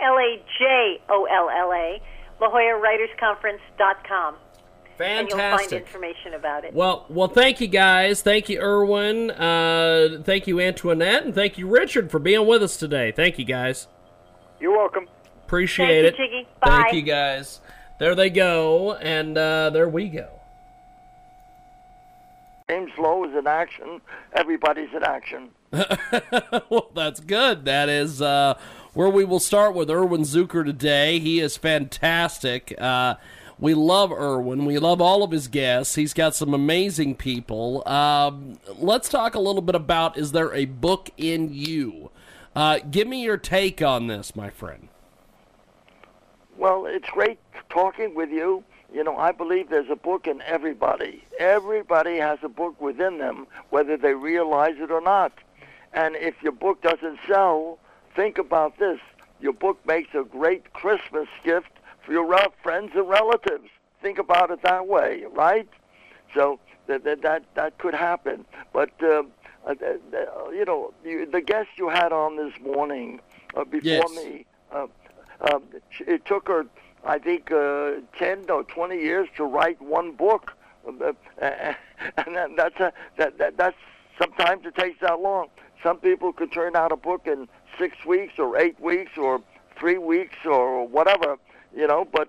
L-A-J-O-L-L-A, La Jolla Writers Conference.com. And you'll find information about it. Well, well, thank you guys. Thank you, Irwin. Uh, thank you, Antoinette, and thank you, Richard, for being with us today. Thank you, guys. You're welcome. Appreciate Thank you, it. Jiggy. Bye. Thank you, guys. There they go, and uh, there we go. James Lowe is in action. Everybody's in action. well, that's good. That is uh, where we will start with Irwin Zucker today. He is fantastic. Uh, we love Irwin. We love all of his guests. He's got some amazing people. Um, let's talk a little bit about is there a book in you? Uh, give me your take on this, my friend. Well, it's great talking with you. You know, I believe there's a book in everybody. Everybody has a book within them, whether they realize it or not. And if your book doesn't sell, think about this. Your book makes a great Christmas gift for your friends and relatives. Think about it that way, right? So that that that, that could happen. But uh, uh, uh, you know, you, the guest you had on this morning uh, before Yes. me, uh, um, it took her, I think, uh, 10 or 20 years to write one book. Uh, and that's, a, that, that, that's sometimes it takes that long. Some people could turn out a book in six weeks or eight weeks or three weeks or whatever, you know, but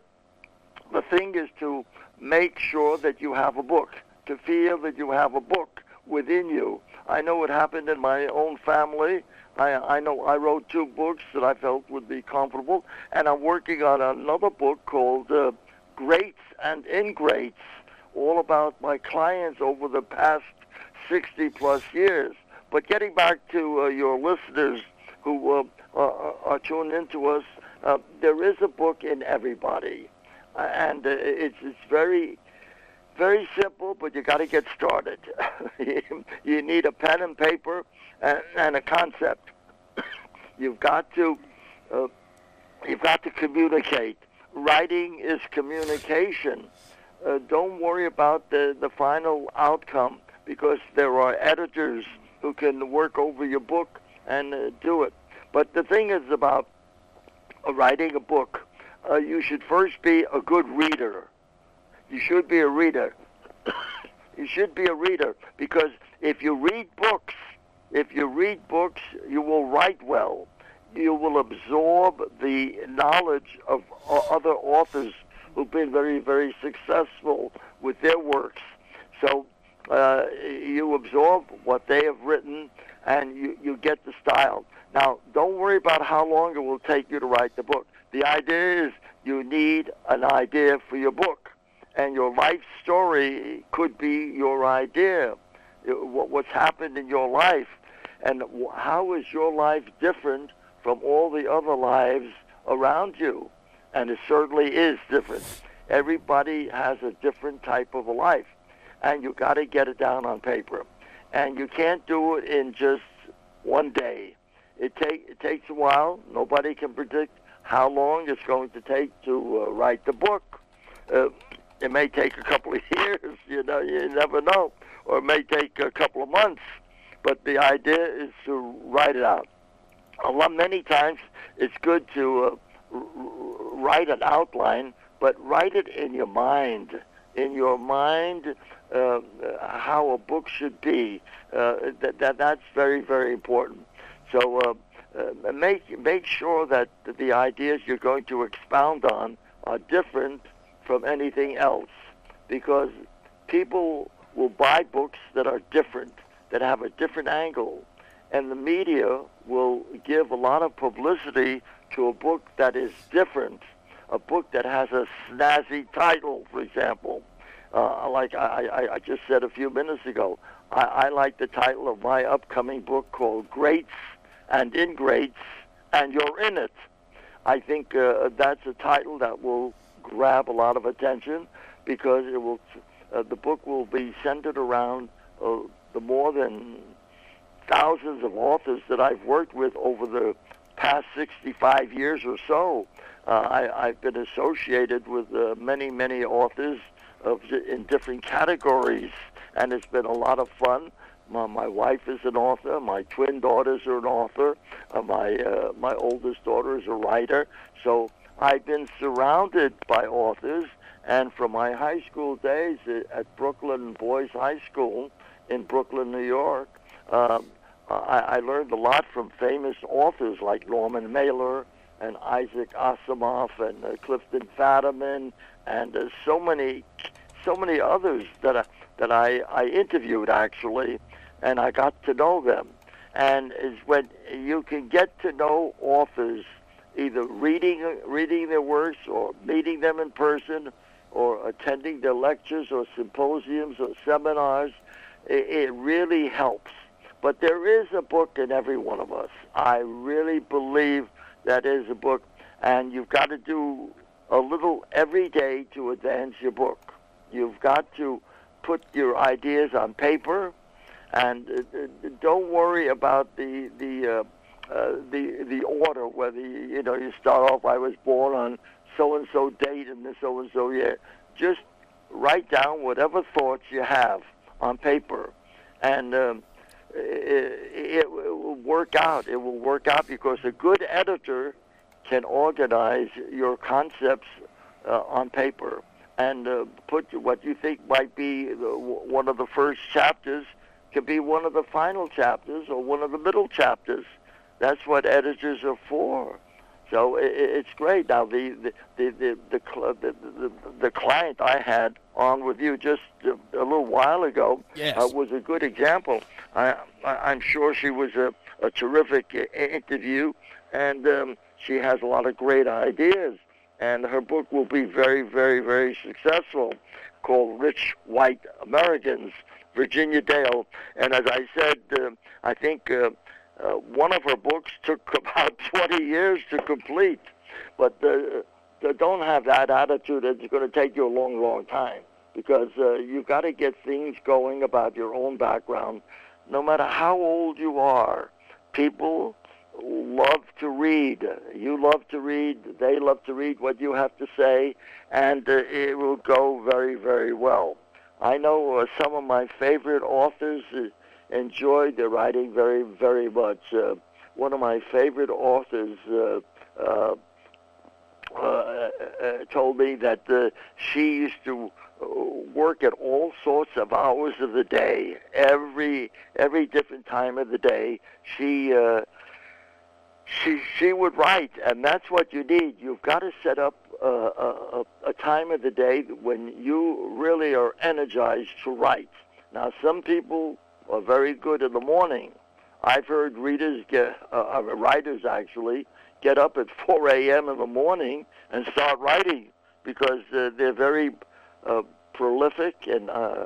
the thing is to make sure that you have a book, to feel that you have a book within you. I know it happened in my own family. I, I know I wrote two books that I felt would be comfortable, and I'm working on another book called uh, Greats and Ingrates, all about my clients over the past 60 plus years. But getting back to uh, your listeners who uh, are, are tuned into us, uh, there is a book in everybody, uh, and uh, it's it's very very simple, but you got to get started. you need a pen and paper and, and a concept. you've got to uh, you've got to communicate. Writing is communication. Uh, don't worry about the the final outcome because there are editors who can work over your book and uh, do it. But the thing is about uh, writing a book, uh, you should first be a good reader. You should be a reader. you should be a reader because if you read books, if you read books, you will write well. You will absorb the knowledge of o- other authors who've been very, very successful with their works. So uh, you absorb what they have written and you, you get the style. Now, don't worry about how long it will take you to write the book. The idea is you need an idea for your book, and your life story could be your idea. What's happened in your life, and how is your life different from all the other lives around you? And it certainly is different. Everybody has a different type of a life, and you got to get it down on paper. And you can't do it in just one day. It take it takes a while. Nobody can predict how long it's going to take to uh, write the book. Uh, it may take a couple of years. You know, you never know, or it may take a couple of months. But the idea is to write it out. A lot, many times, it's good to uh, write an outline, but write it in your mind. In your mind, uh, how a book should be. Uh, that, that that's very very important. So uh, uh, make make sure that the ideas you're going to expound on are different from anything else, because people will buy books that are different, that have a different angle, and the media will give a lot of publicity to a book that is different, a book that has a snazzy title, for example. Uh, like I, I, just said a few minutes ago, I, I like the title of my upcoming book called Greats and Ingrates, and You're in It. I think uh, that's a title that will grab a lot of attention because it will. Uh, the book will be centered around uh, the more than thousands of authors that I've worked with over the past 65 years or so. Uh, I, I've been associated with uh, many, many authors of in different categories, and it's been a lot of fun. My, my wife is an author. My twin daughters are an author. Uh, my uh, my oldest daughter is a writer. So I've been surrounded by authors, and from my high school days at Brooklyn Boys High School in Brooklyn, New York, um, I, I learned a lot from famous authors like Norman Mailer and Isaac Asimov and uh, Clifton Fadiman and uh, so many so many others that I, that I, I interviewed actually and I got to know them. And is when you can get to know authors, either reading reading their works or meeting them in person, or attending their lectures or symposiums or seminars. It, it really helps. But there is a book in every one of us. I really believe that is a book, and you've got to do a little every day to advance your book. You've got to put your ideas on paper and uh, uh, don't worry about the the uh, uh, the the order. Whether you, you know you start off, I was born on so and so date and this so and so year. Just write down whatever thoughts you have on paper, and um, it, it will work out. It will work out because a good editor can organize your concepts uh, on paper and uh, put what you think might be the, one of the first chapters could be one of the final chapters or one of the middle chapters. That's what editors are for. So it, it's great. Now the the the the, the, the, the, the client I had on with you just a, a little while ago yes. uh, was a good example. I, I am sure she was a, a terrific interview, and um, she has a lot of great ideas. And her book will be very, very, very successful, called "Rich White Americans." Virginia Dale. And as I said, uh, I think uh, uh, one of her books took about 20 years to complete. But uh, don't have that attitude it's going to take you a long, long time because uh, you've got to get things going about your own background. No matter how old you are, people love to read. You love to read. They love to read what you have to say, and uh, it will go very, very well. I know uh, some of my favorite authors uh, enjoyed their writing very, very much. Uh, one of my favorite authors uh, uh, uh, told me that she used to work at all sorts of hours of the day, every every different time of the day. She she she would write, and that's what you need. You've got to set up a, a time of the day when you really are energized to write. Now, some people are very good in the morning. I've heard readers get uh, uh writers actually get up at 4 a.m. in the morning and start writing because uh, they're very uh, prolific and uh,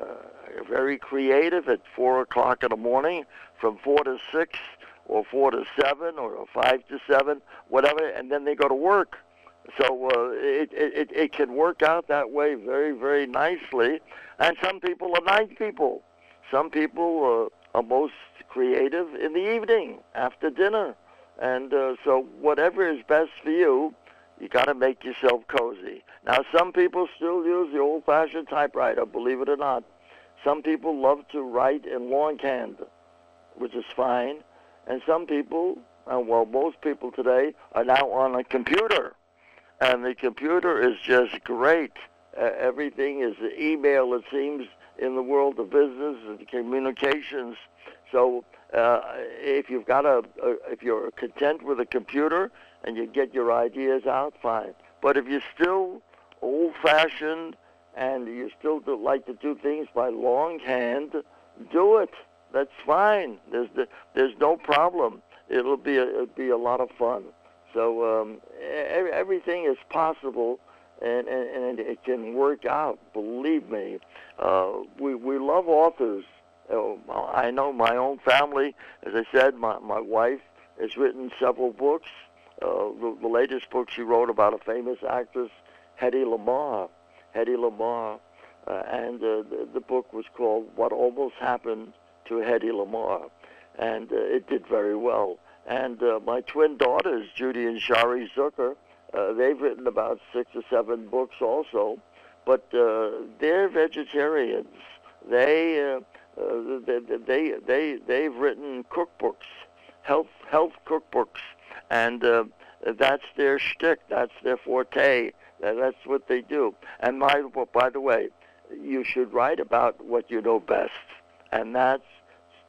very creative at 4 o'clock in the morning from 4 to 6 or four to seven or five to seven, whatever, and then they go to work. So uh, it, it it can work out that way very very nicely. And some people are night people. Some people uh, are most creative in the evening after dinner. And uh, so whatever is best for you, you got to make yourself cozy. Now some people still use the old-fashioned typewriter, believe it or not. Some people love to write in longhand, which is fine. And some people, uh, well, most people today are now on a computer. And the computer is just great. Uh, everything is email, it seems, in the world of business and communications. So uh, if you've got a, a, if you're content with a computer and you get your ideas out, fine. But if you're still old-fashioned and you still like to do things by longhand, do it that's fine. There's the, there's no problem. It'll be a, it'll be a lot of fun. So um, every, everything is possible, and, and, and it can work out. Believe me, uh, we we love authors. Uh, I know my own family. As I said, my my wife has written several books. the, the latest book she wrote about a famous actress, Hedy Lamarr. Hedy Lamarr, uh, and uh, the, the book was called What Almost Happened to Hedy Lamarr, and uh, it did very well. And uh, my twin daughters, Judy and Shari Zucker, uh, they've written about six or seven books also, but uh, they're vegetarians. They, uh, uh, they they they they've written cookbooks, health health cookbooks, and uh, that's their shtick. That's their forte. That's what they do. And my, by the way, you should write about what you know best, and that's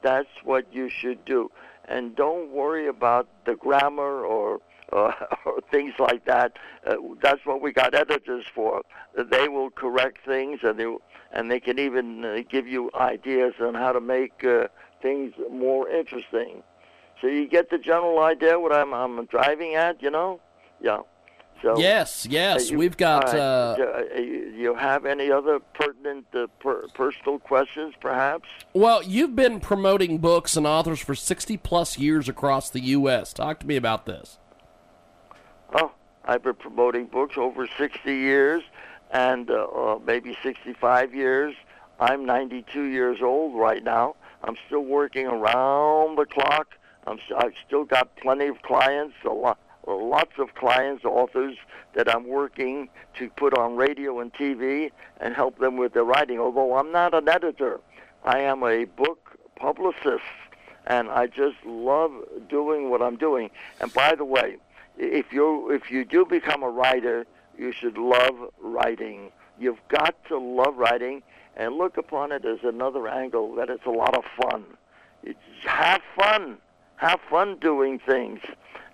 that's what you should do. And don't worry about the grammar or uh, or things like that. Uh, that's what we got editors for. They will correct things, and they and they can even uh, give you ideas on how to make uh, things more interesting. So you get the general idea what I'm I'm driving at, you know? Yeah. So yes, yes, you, we've got. Uh, uh, you have any other pertinent uh, per- personal questions, perhaps? Well, you've been promoting books and authors for sixty plus years across the U.S. Talk to me about this. Oh, I've been promoting books over sixty years, and uh, uh, maybe sixty-five years. I'm 92 years old right now. I'm still working around the clock. I'm, I've still got plenty of clients, a lot, lots of clients, authors that I'm working to put on radio and TV and help them with their writing. Although I'm not an editor, I am a book publicist, and I just love doing what I'm doing. And by the way, if you if you do become a writer, you should love writing. You've got to love writing and look upon it as another angle that it's a lot of fun. It's, have fun. Have fun doing things.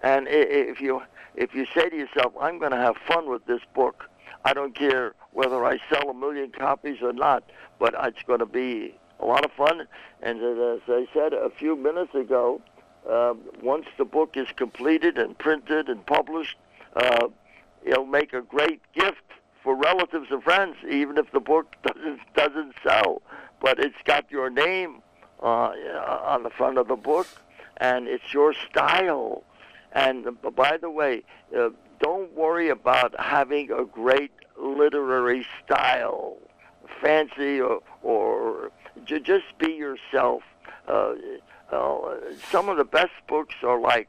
And if you if you say to yourself, "I'm going to have fun with this book," I don't care whether I sell a million copies or not, but it's going to be a lot of fun. And as I said a few minutes ago, uh, once the book is completed and printed and published, uh, it'll make a great gift for relatives and friends, even if the book doesn't doesn't sell. But it's got your name uh, on the front of the book, and it's your style and by the way, uh, don't worry about having a great literary style, fancy or, or just be yourself. Uh, uh, some of the best books are like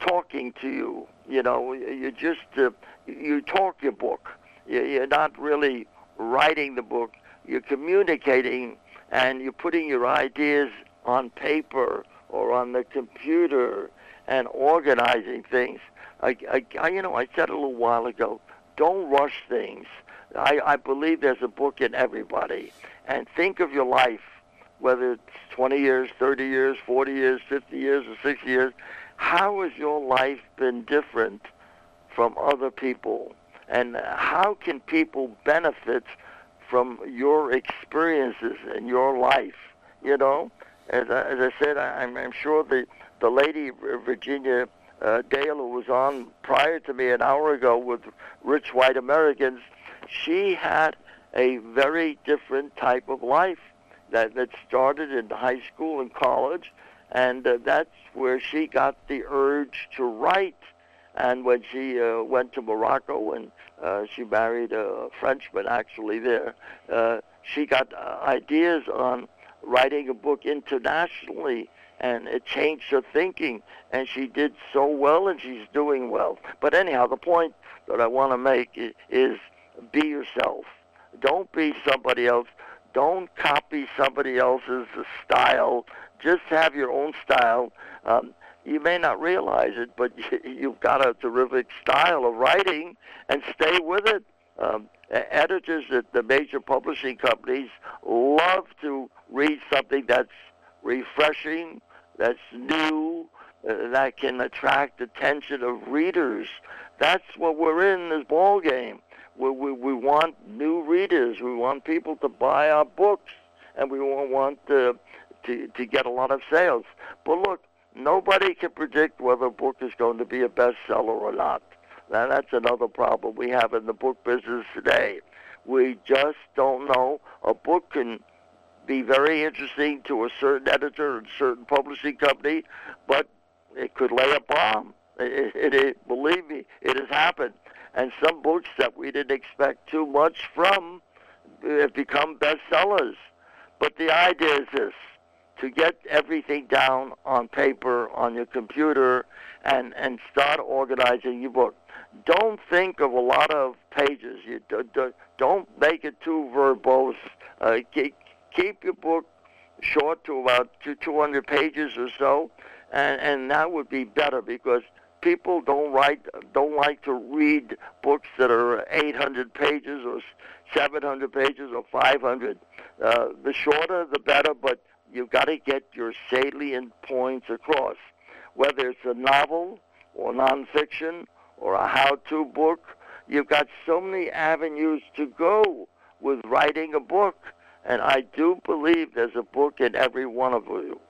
talking to you. You know, you just uh, you talk your book. You're not really writing the book. You're communicating, and you're putting your ideas on paper or on the computer and organizing things. I, I, you know, I said a little while ago, don't rush things. I, I believe there's a book in everybody. And think of your life, whether it's 20 years, 30 years, 40 years, 50 years, or 60 years. How has your life been different from other people? And how can people benefit from your experiences in your life? You know, as I, as I said, I, I'm, I'm sure the the lady Virginia uh, Dale, who was on prior to me an hour ago with Rich White Americans, she had a very different type of life that that started in high school and college, and uh, that's where she got the urge to write. And when she uh, went to Morocco and uh, she married a Frenchman actually there, uh, she got uh, ideas on writing a book internationally and it changed her thinking and she did so well and she's doing well but anyhow the point that i want to make is be yourself don't be somebody else don't copy somebody else's style just have your own style um, you may not realize it but you've got a terrific style of writing and stay with it um, editors at the major publishing companies love to read something that's refreshing, that's new, uh, that can attract attention of readers. That's what we're in this ball game. We, we, we want new readers. We want people to buy our books, and we want to, to, to get a lot of sales. But look, nobody can predict whether a book is going to be a bestseller or not. Now, that's another problem we have in the book business today. We just don't know. A book can be very interesting to a certain editor and certain publishing company, but it could lay a bomb. It, it, it, believe me, it has happened. And some books that we didn't expect too much from have become bestsellers. But the idea is this to get everything down on paper, on your computer, and, and start organizing your book. Don't think of a lot of pages. You do, do, don't make it too verbose. Uh, keep, keep your book short to about two, 200 pages or so, and, and that would be better because people don't write don't like to read books that are 800 pages or 700 pages or 500. Uh, the shorter, the better, but you've got to get your salient points across. Whether it's a novel or nonfiction or a how-to book, you've got so many avenues to go with writing a book. And I do believe there's a book in every one of you.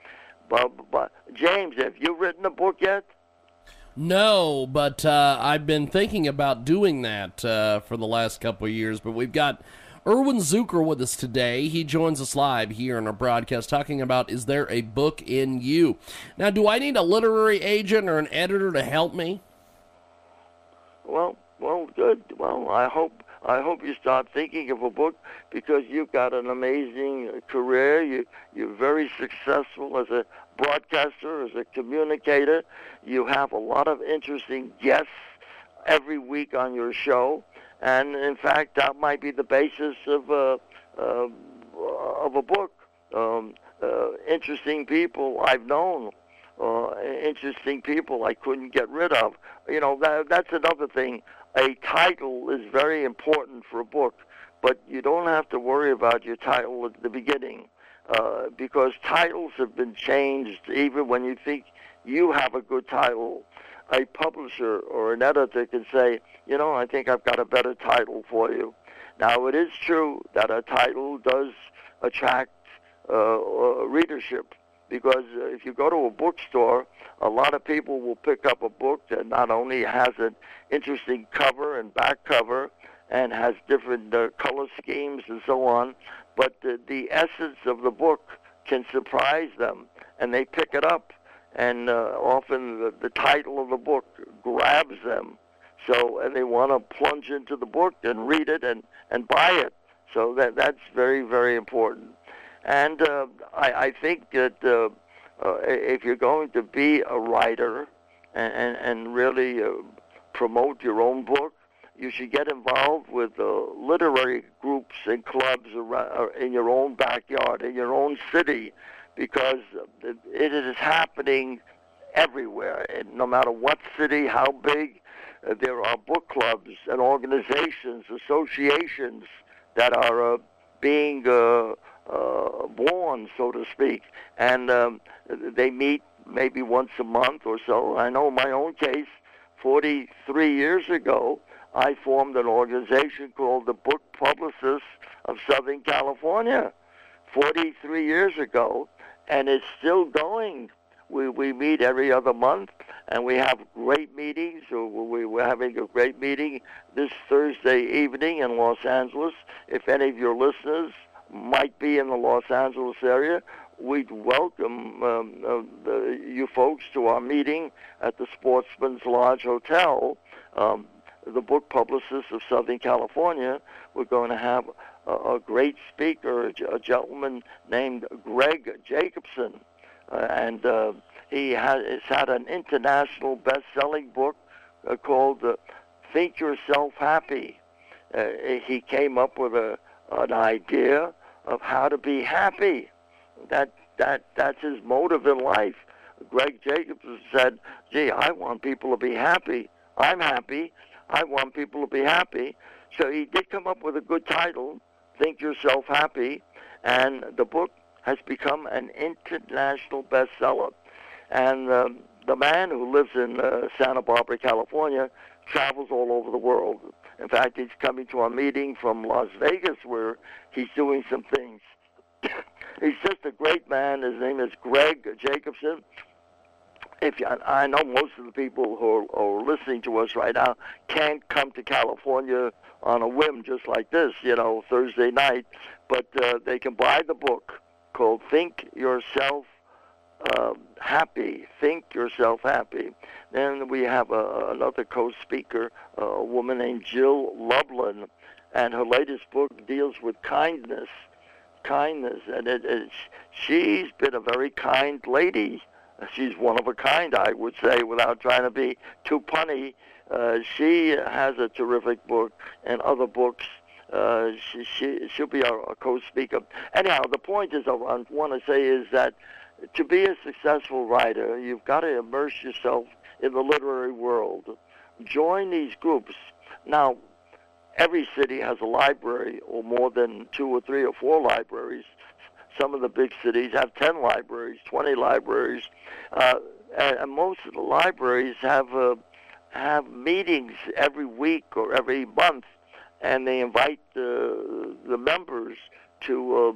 But, but James, have you written a book yet? No, but uh, I've been thinking about doing that uh, for the last couple of years. But we've got Irwin Zucker with us today. He joins us live here in our broadcast talking about Is There a Book in You? Now, do I need a literary agent or an editor to help me? Well, well, good. Well, I hope I hope you start thinking of a book because you've got an amazing career. You you're very successful as a broadcaster, as a communicator. You have a lot of interesting guests every week on your show, and in fact, that might be the basis of a uh, of a book. Um, uh, interesting people I've known, uh, interesting people I couldn't get rid of. You know, that, that's another thing. A title is very important for a book, but you don't have to worry about your title at the beginning. Uh, because titles have been changed even when you think you have a good title. A publisher or an editor can say, you know, I think I've got a better title for you. Now, it is true that a title does attract uh, readership because if you go to a bookstore, a lot of people will pick up a book that not only has an interesting cover and back cover and has different uh, color schemes and so on, but the, the essence of the book can surprise them, and they pick it up, and uh, often the, the title of the book grabs them. So, and they want to plunge into the book and read it and, and buy it. So that that's very very important. And uh, I, I think that uh, uh, if you're going to be a writer and, and, and really uh, promote your own book, you should get involved with uh, literary groups and clubs around, uh, in your own backyard, in your own city, because it is happening everywhere. And no matter what city, how big, uh, there are book clubs and organizations, associations that are uh, being uh, uh, born, so to speak, and um, they meet maybe once a month or so. I know my own case, 43 years ago, I formed an organization called the Book Publicists of Southern California 43 years ago, and it's still going. We, we meet every other month, and we have great meetings. We, we're having a great meeting this Thursday evening in Los Angeles. If any of your listeners might be in the Los Angeles area, we'd welcome um, uh, the, you folks to our meeting at the Sportsman's Lodge Hotel. Um, the book publicist of Southern California, we're going to have a, a great speaker, a, gentleman named Greg Jacobson. Uh, and uh, he has, has, had an international best-selling book uh, called uh, Think Yourself Happy. Uh, he came up with a, an idea of how to be happy. That, that, that's his motive in life. Greg Jacobson said, gee, I want people to be happy. I'm happy. I want people to be happy. So he did come up with a good title, Think Yourself Happy, and the book has become an international bestseller. And um, the man who lives in uh, Santa Barbara, California, travels all over the world. In fact, he's coming to a meeting from Las Vegas where he's doing some things. he's just a great man. His name is Greg Jacobson if you, I know most of the people who are, are listening to us right now can't come to California on a whim just like this, you know, Thursday night, but uh, they can buy the book called Think Yourself uh, happy. Think yourself happy. Then we have another co-speaker, a woman named Jill Lublin, and her latest book deals with kindness. Kindness, and it, it, she's been a very kind lady. She's one of a kind, I would say, without trying to be too punny. Uh, she has a terrific book and other books. Uh, she, she she'll be our, our co-speaker. Anyhow, the point is, I want to say is that to be a successful writer, you've got to immerse yourself in the literary world. Join these groups. Now, every city has a library, or more than two or three or four libraries. Some of the big cities have 10 libraries, 20 libraries, uh, and most of the libraries have uh, have meetings every week or every month, and they invite the the members to uh,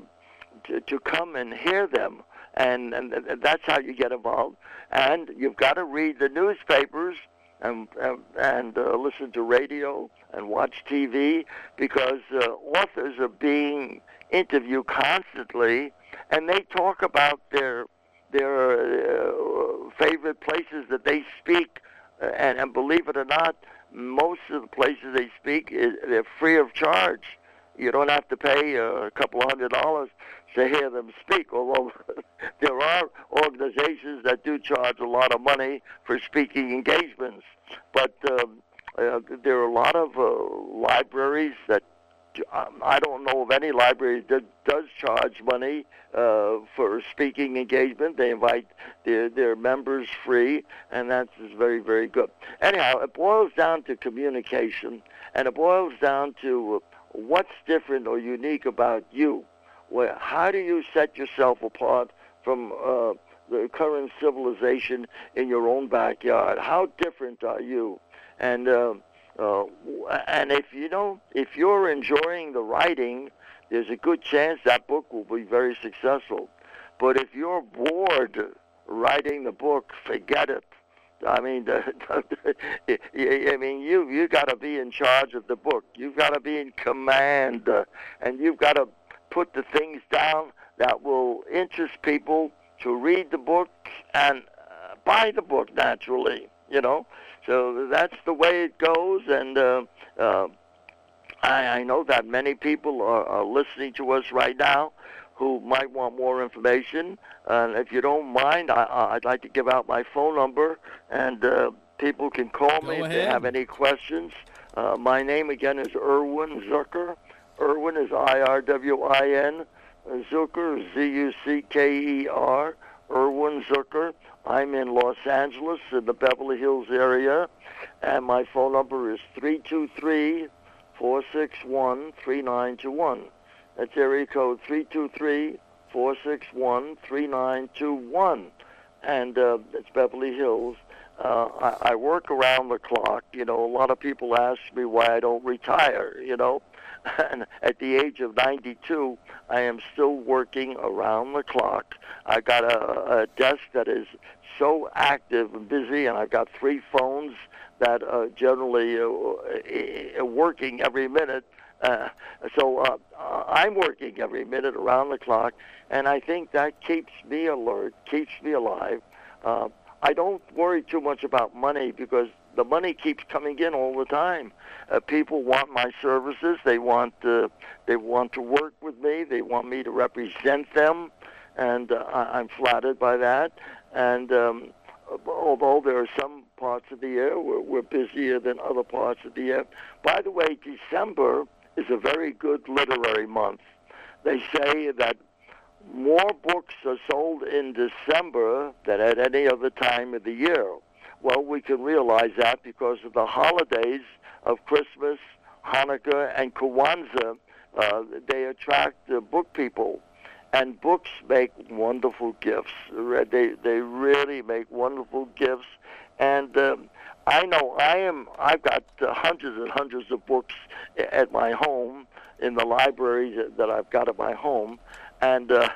to, to come and hear them and, and, and that's how you get involved. And you've got to read the newspapers and and uh, listen to radio and watch TV because uh, authors are being interviewed constantly, and they talk about their their uh, favorite places that they speak, uh, and, and believe it or not, most of the places they speak is they're free of charge. You don't have to pay a couple hundred dollars to hear them speak, although there are organizations that do charge a lot of money for speaking engagements. But um, uh, there are a lot of uh, libraries that I don't know of any library that does charge money uh, for speaking engagement. They invite their their members free, and that's very very good. Anyhow, it boils down to communication, and it boils down to what's different or unique about you where how do you set yourself apart from uh, the current civilization in your own backyard? How different are you? And uh, uh, and if you don't, if you're enjoying the writing, there's a good chance that book will be very successful. But if you're bored writing the book, forget it. I mean, the, the, I mean, you you got to be in charge of the book. You've got to be in command, uh, and you've got to put the things down that will interest people to read the book and uh, buy the book naturally, you know. So that's the way it goes, and uh, uh, I, I know that many people are, are listening to us right now who might want more information. And if you don't mind, I, I'd like to give out my phone number, and uh, people can call Go me ahead. if they have any questions. Uh, my name again is Irwin Zucker. Irwin is I R W I N. Zucker, Z U C K E R. Irwin Zucker. I'm in Los Angeles, in the Beverly Hills area, and my phone number is 323 461 3921. That's area code 323 461 3921. And uh, it's Beverly Hills. Uh, I, I work around the clock. You know, a lot of people ask me why I don't retire, you know. And at the age of 92, I am still working around the clock. I got a, a desk that is so active and busy, and I've got three phones that are generally uh, working every minute. Uh, so uh, I'm working every minute around the clock, and I think that keeps me alert, keeps me alive. Uh, I don't worry too much about money because the money keeps coming in all the time. Uh, people want my services. They want uh, they want to work with me. They want me to represent them, and uh, I- I'm flattered by that. And um, although there are some parts of the year where we're busier than other parts of the year, by the way, December is a very good literary month. They say that more books are sold in December than at any other time of the year. Well, we can realize that because of the holidays of Christmas, Hanukkah, and Kwanzaa. Uh, they attract book people, and books make wonderful gifts. They they really make wonderful gifts, and um, I know I am. I've got uh, hundreds and hundreds of books at my home in the library that I've got at my home, and. Uh,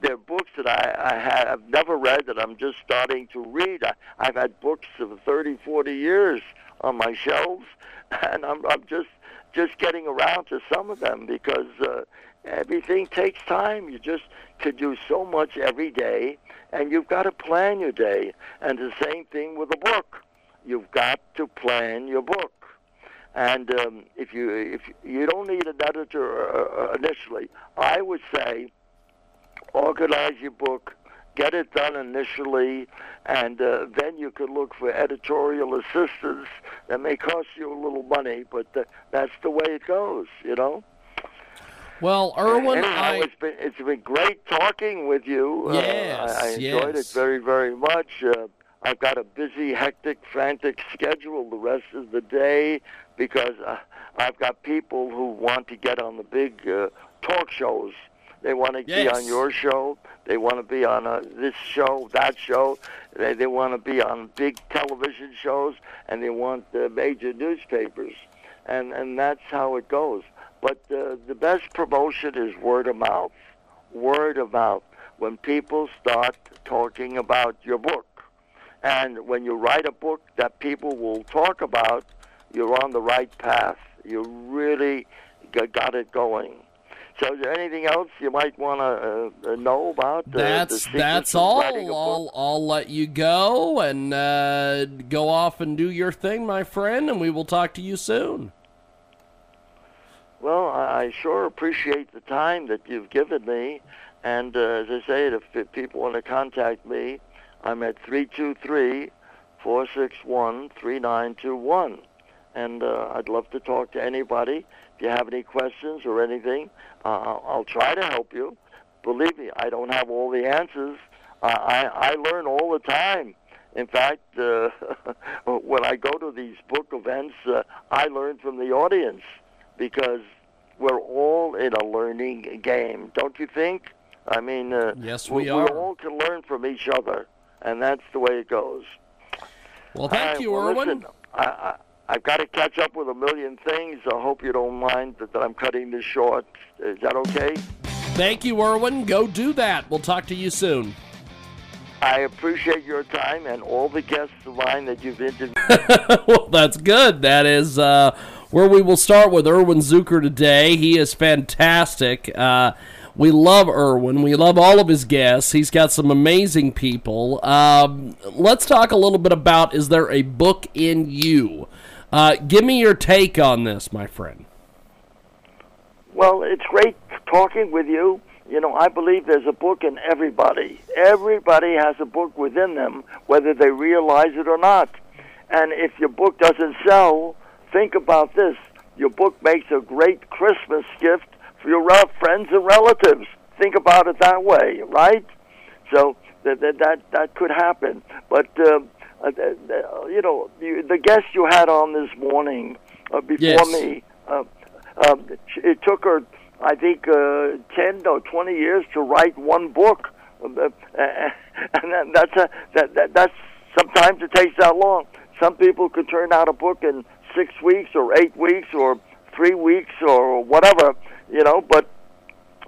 they're books that I, I have never read that I'm just starting to read. I, I've had books of 30, 40 years on my shelves, and I'm, I'm just just getting around to some of them because uh, everything takes time. You just could do so much every day, and you've got to plan your day. And the same thing with a book. You've got to plan your book. And um, if you if you don't need an editor uh, uh initially, I would say organize your book, get it done initially, and uh, then you could look for editorial assistance. That may cost you a little money, but uh, that's the way it goes, you know. Well, Irwin, Anyhow, I... it's been it's been great talking with you. Yes, uh, I, I enjoyed yes. it very very much. Uh, I've got a busy, hectic, frantic schedule the rest of the day because uh, I've got people who want to get on the big uh, talk shows. They want to yes. be on your show. They want to be on uh, this show, that show. They they want to be on big television shows, and they want uh, major newspapers, and and that's how it goes. But uh, the best promotion is word of mouth. Word of mouth. When people start talking about your book, and when you write a book that people will talk about, you're on the right path. You really got it going. So, is there anything else you might want to uh, know about? Uh, that's that's all. I'll I'll let you go and uh, go off and do your thing, my friend, and we will talk to you soon. Well, I sure appreciate the time that you've given me, and uh, as I say, if, if people want to contact me, I'm at three two three four six one three nine two one, and uh, I'd love to talk to anybody. If you have any questions or anything, uh, I'll try to help you. Believe me, I don't have all the answers. Uh, I I learn all the time. In fact, uh, when I go to these book events, uh, I learn from the audience because we're all in a learning game, don't you think? I mean, uh, yes, we, we are. We all can learn from each other, and that's the way it goes. Well, thank right, you, well, Irwin. Listen, I, I, I've got to catch up with a million things. I hope you don't mind that, that I'm cutting this short. Is that okay? Thank you, Irwin. Go do that. We'll talk to you soon. I appreciate your time and all the guests of mine that you've interviewed. well, that's good. That is uh, where we will start with Irwin Zucker today. He is fantastic. Uh, we love Irwin. We love all of his guests. He's got some amazing people. Um, let's talk a little bit about is there a book in you? Uh, give me your take on this, my friend. Well, it's great talking with you. You know, I believe there's a book in everybody. Everybody has a book within them, whether they realize it or not. And if your book doesn't sell, think about this. Your book makes a great Christmas gift for your friends and relatives. Think about it that way, right? So that that that, that could happen. But uh, uh, you know, you, the guest you had on this morning uh, before yes. me, uh, um, it took her, I think, uh, ten or twenty years to write one book, uh, and that's a, that, that that's sometimes it takes that long. Some people could turn out a book in six weeks or eight weeks or three weeks or whatever, you know. But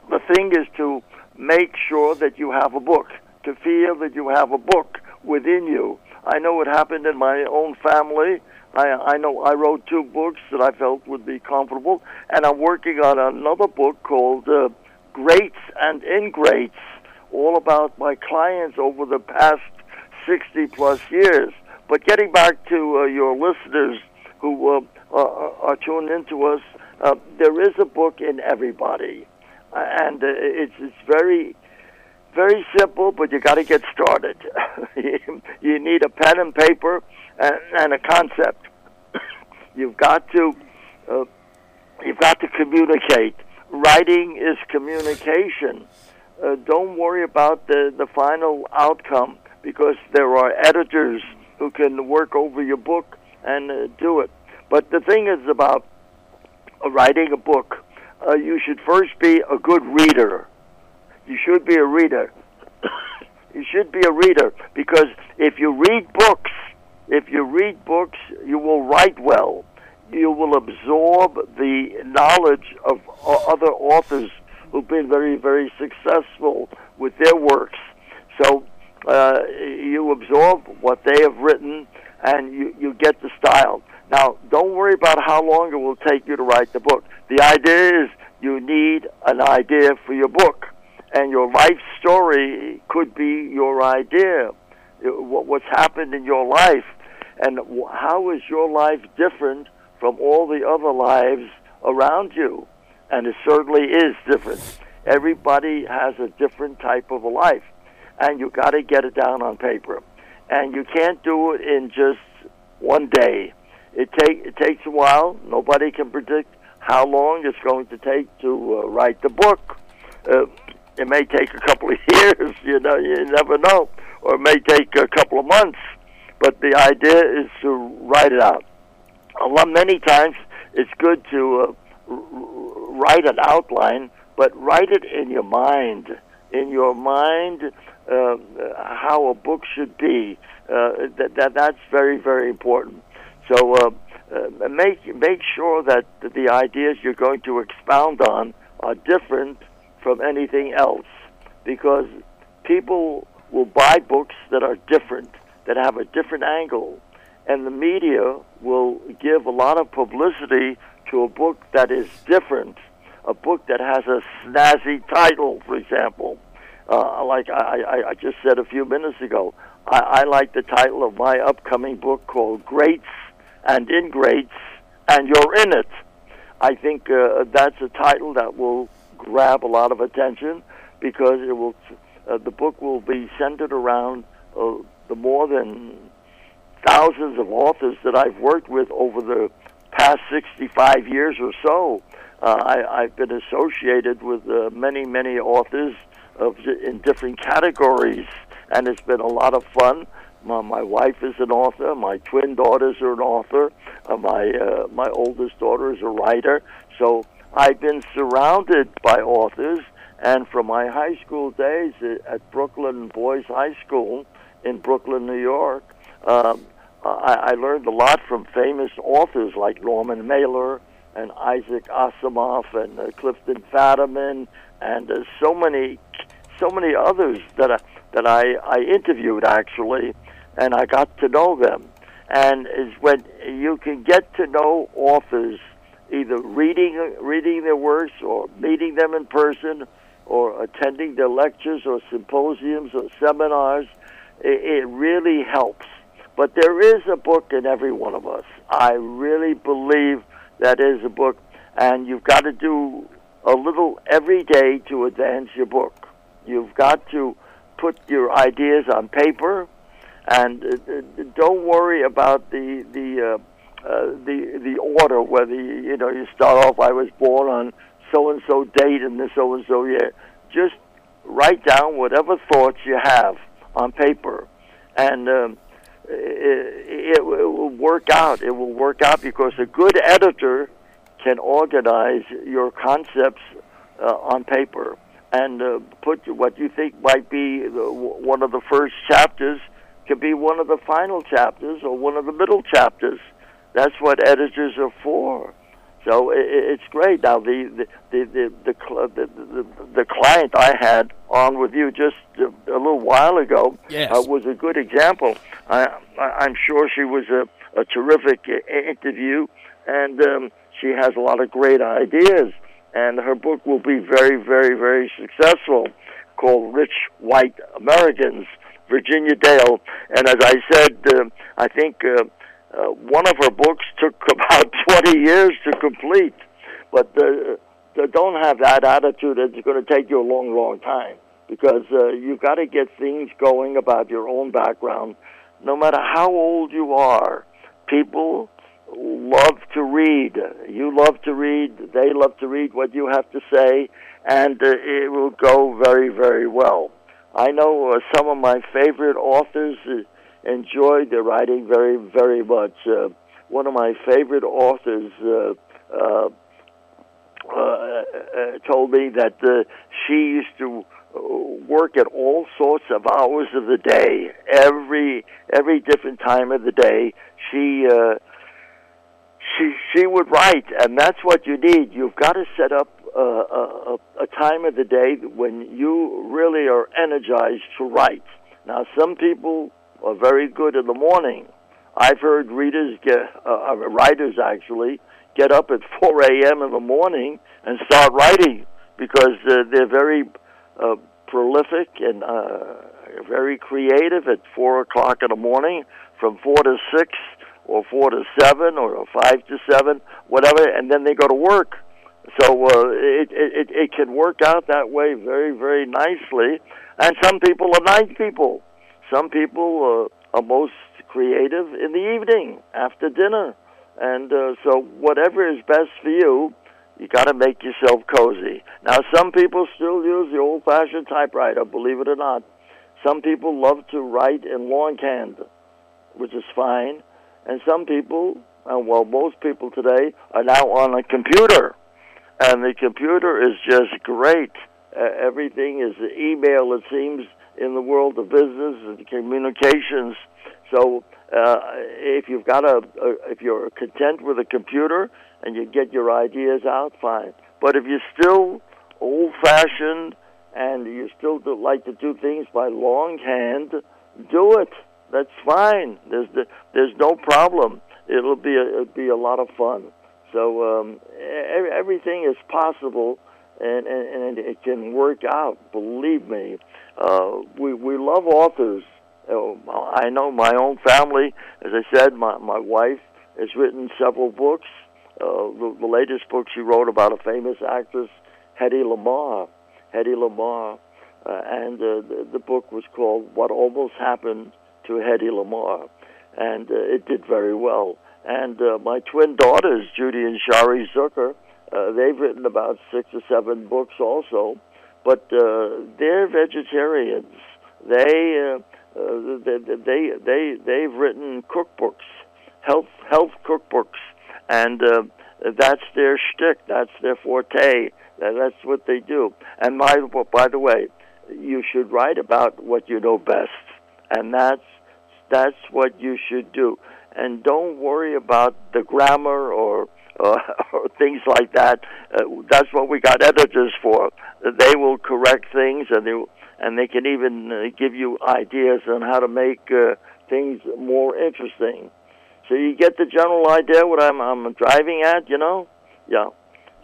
the thing is to make sure that you have a book, to feel that you have a book within you. I know it happened in my own family. I, I know I wrote two books that I felt would be comfortable, and I'm working on another book called uh, Greats and Ingrates, all about my clients over the past 60 plus years. But getting back to uh, your listeners who uh, are, are tuned into us, uh, there is a book in everybody, and uh, it's it's very very simple, but you got to get started. you need a pen and paper and, and a concept. you've got to uh, you've got to communicate. Writing is communication. Uh, don't worry about the the final outcome because there are editors who can work over your book and uh, do it. But the thing is about writing a book, uh, you should first be a good reader. You should be a reader. you should be a reader because if you read books, if you read books, you will write well. You will absorb the knowledge of other authors who've been very, very successful with their works. So uh, you absorb what they have written and you, you get the style. Now, don't worry about how long it will take you to write the book. The idea is you need an idea for your book. And your life story could be your idea, what's happened in your life, and how is your life different from all the other lives around you. And it certainly is different. Everybody has a different type of a life, and you got to get it down on paper. And you can't do it in just one day. It take it takes a while. Nobody can predict how long it's going to take to uh, write the book. Uh, it may take a couple of years, you know, you never know, or it may take a couple of months. But the idea is to write it out. A lot, many times, it's good to uh, write an outline, but write it in your mind. In your mind, uh, how a book should be. Uh, that, that that's very very important. So uh, uh, make make sure that the ideas you're going to expound on are different from anything else, because people will buy books that are different, that have a different angle, and the media will give a lot of publicity to a book that is different, a book that has a snazzy title, for example. Uh, like I, I, just said a few minutes ago, I, I like the title of my upcoming book called Greats and Ingrates, and You're in It. I think uh, that's a title that will grab a lot of attention because it will. Uh, the book will be centered around uh, the more than thousands of authors that I've worked with over the past 65 years or so. Uh, I, I've been associated with uh, many, many authors of in different categories, and it's been a lot of fun. My, my wife is an author. My twin daughters are an author. Uh, my uh, my oldest daughter is a writer. So I've been surrounded by authors, and from my high school days at Brooklyn Boys High School in Brooklyn, New York, um, I, I learned a lot from famous authors like Norman Mailer and Isaac Asimov and uh, Clifton Fadiman and uh, so many so many others that I, that I, I interviewed actually, and I got to know them. And is when you can get to know authors, either reading reading their works or meeting them in person, or attending their lectures or symposiums or seminars. It, it really helps but there is a book in every one of us. I really believe that is a book, and you've got to do a little every day to advance your book. You've got to put your ideas on paper, and uh, uh don't worry about the the uh, uh, the the order. Whether you, you know you start off, I was born on so and so date in the so and so year. Just write down whatever thoughts you have on paper, and um, it, it will work out. It will work out because a good editor can organize your concepts uh, on paper and uh, put what you think might be the, one of the first chapters could be one of the final chapters or one of the middle chapters. That's what editors are for. So it's great. Now the the the the, the, the, client I had on with you just a, a little while ago yes. uh, was a good example. I, I'm sure she was a, a terrific interview, and um, she has a lot of great ideas. And her book will be very, very, very successful, called "Rich White Americans." Virginia Dale, and as I said, uh, I think. Uh, uh, one of her books took about 20 years to complete, but uh, don't have that attitude it's going to take you a long, long time because uh, you've got to get things going about your own background. No matter how old you are, people love to read. You love to read. They love to read what you have to say, and uh, it will go very, very well. I know uh, some of my favorite authors. Uh, enjoyed the writing very, very much. Uh, one of my favorite authors uh, uh, uh, uh told me that she used to work at all sorts of hours of the day, every every different time of the day. She she she would write, and that's what you need. You've got to set up a, a, a time of the day when you really are energized to write. Now, some people are very good in the morning. I've heard readers get, uh, uh, writers actually, get up at 4 a.m. in the morning and start writing because uh, they're very uh, prolific and uh, very creative at 4 o'clock in the morning from 4 to 6 or 4 to 7 or 5 to 7, whatever, and then they go to work. So uh, it, it, it can work out that way very, very nicely. And some people are night people. Some people uh, are most creative in the evening after dinner. And uh, so, whatever is best for you, you got to make yourself cozy. Now, some people still use the old fashioned typewriter, believe it or not. Some people love to write in longhand, which is fine. And some people, and well, most people today, are now on a computer. And the computer is just great. Uh, everything is email, it seems, in the world of business and communications. So uh, if you've got a, a, if you're content with a computer and you get your ideas out, fine. But if you're still old-fashioned and you still do, like to do things by longhand, do it. That's fine. There's the, there's no problem. It'll be a, it'll be a lot of fun. So um, everything is possible, and, and, and it can work out. Believe me, uh, we we love authors Oh, I know my own family. As I said, my my wife has written several books. Uh, the, the latest book she wrote about a famous actress, Hedy Lamarr. Hedy Lamarr, uh, and uh, the, the book was called "What Almost Happened to Hedy Lamarr," and uh, it did very well. And uh, my twin daughters, Judy and Shari Zucker, uh, they've written about six or seven books also, but uh, they're vegetarians. They uh, uh, they, they they they've written cookbooks, health health cookbooks, and uh, that's their shtick. That's their forte. That's what they do. And my, by the way, you should write about what you know best, and that's that's what you should do. And don't worry about the grammar or uh, or things like that. Uh, that's what we got editors for. They will correct things, and they and they can even uh, give you ideas on how to make uh, things more interesting. So you get the general idea what I'm I'm driving at, you know? Yeah.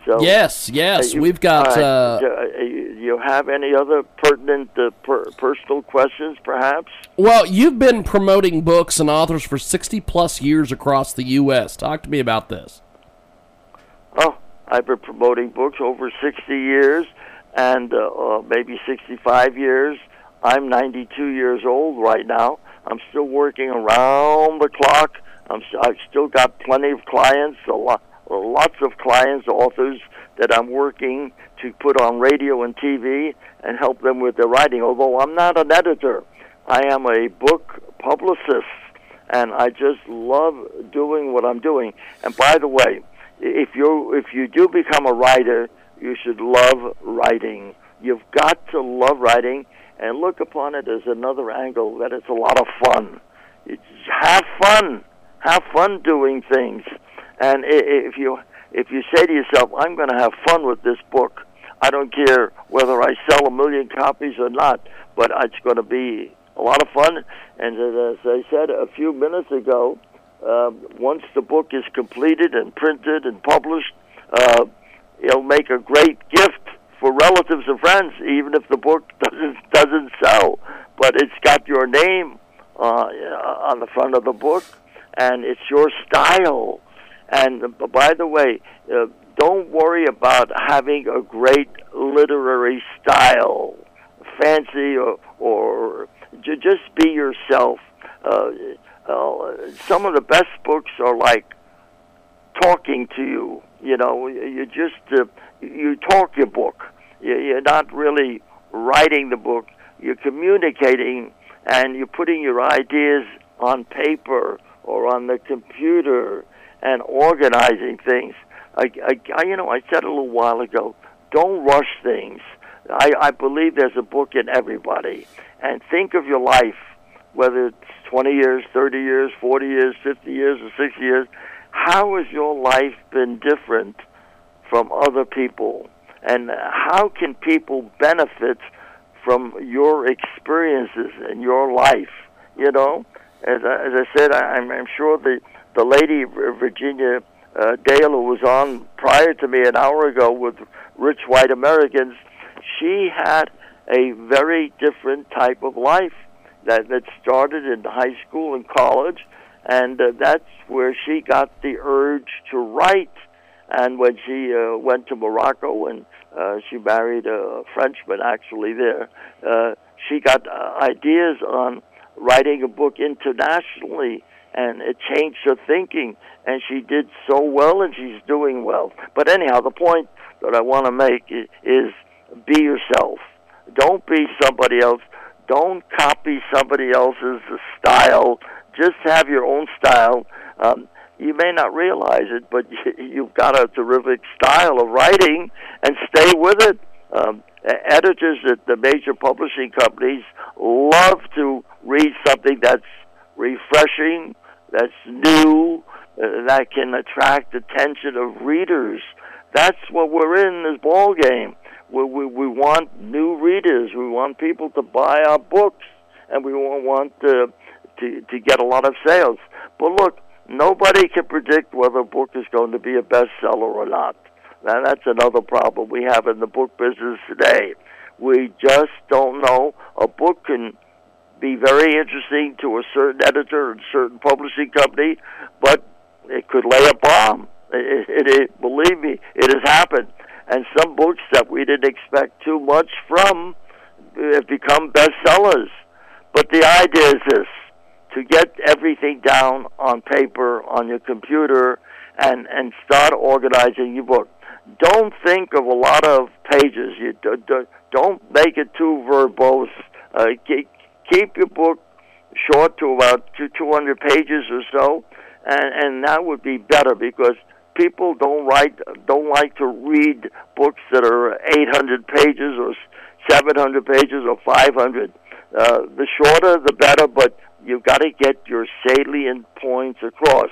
So yes, yes, uh, you, we've got. Uh, uh, you have any other pertinent uh, per- personal questions, perhaps? Well, you've been promoting books and authors for sixty plus years across the U.S. Talk to me about this. Oh, I've been promoting books over sixty years and uh, uh, maybe 65 years. I'm 92 years old right now. I'm still working around the clock. I'm st- I've still got plenty of clients, a lot, lots of clients, authors that I'm working to put on radio and TV and help them with their writing. Although I'm not an editor, I am a book publicist, and I just love doing what I'm doing. And by the way, if you if you do become a writer, you should love writing. You've got to love writing and look upon it as another angle that it's a lot of fun. It's, have fun. Have fun doing things. And if you if you say to yourself, "I'm going to have fun with this book," I don't care whether I sell a million copies or not, but it's going to be a lot of fun. And as I said a few minutes ago, uh, once the book is completed and printed and published, uh, it'll make a great gift for relatives and friends, even if the book doesn't doesn't sell. But it's got your name uh, on the front of the book, and it's your style. And by the way, uh, don't worry about having a great literary style, fancy or or just be yourself. Uh, uh, some of the best books are like talking to you you know, you just uh, you talk your book. You're not really writing the book. You're communicating, and you're putting your ideas on paper or on the computer and organizing things. I, I, you know, I said a little while ago, don't rush things. I, I believe there's a book in everybody, and think of your life, whether it's 20 years, 30 years, 40 years, 50 years, or 60 years how has your life been different from other people? And how can people benefit from your experiences in your life? You know, as I, as I said, I'm, I'm sure the the lady Virginia uh, Dale, who was on prior to me an hour ago with Rich White Americans, she had a very different type of life that that started in high school and college, and uh, that's where she got the urge to write. And when she uh, went to Morocco and uh, she married a Frenchman actually there, uh, she got uh, ideas on writing a book internationally and it changed her thinking and she did so well and she's doing well but anyhow the point that i want to make is, is be yourself don't be somebody else don't copy somebody else's style just have your own style um, you may not realize it but you've got a terrific style of writing and stay with it um, editors at the major publishing companies love to read something that's refreshing, that's new, uh, that can attract attention of readers. That's what we're in this ball game. We, we, we want new readers. We want people to buy our books, and we want to, to to get a lot of sales. But look, nobody can predict whether a book is going to be a bestseller or not. Now, that's another problem we have in the book business today. We just don't know. A book can be very interesting to a certain editor and certain publishing company, but it could lay a bomb. It, it, it, believe me, it has happened. And some books that we didn't expect too much from have become bestsellers. But the idea is this to get everything down on paper, on your computer, and, and start organizing your book don't think of a lot of pages. You don't make it too verbose. Uh, keep, keep your book short to about two, 200 pages or so, and, and that would be better because people don't write don't like to read books that are 800 pages or 700 pages or 500. Uh, the shorter, the better, but you've got to get your salient points across.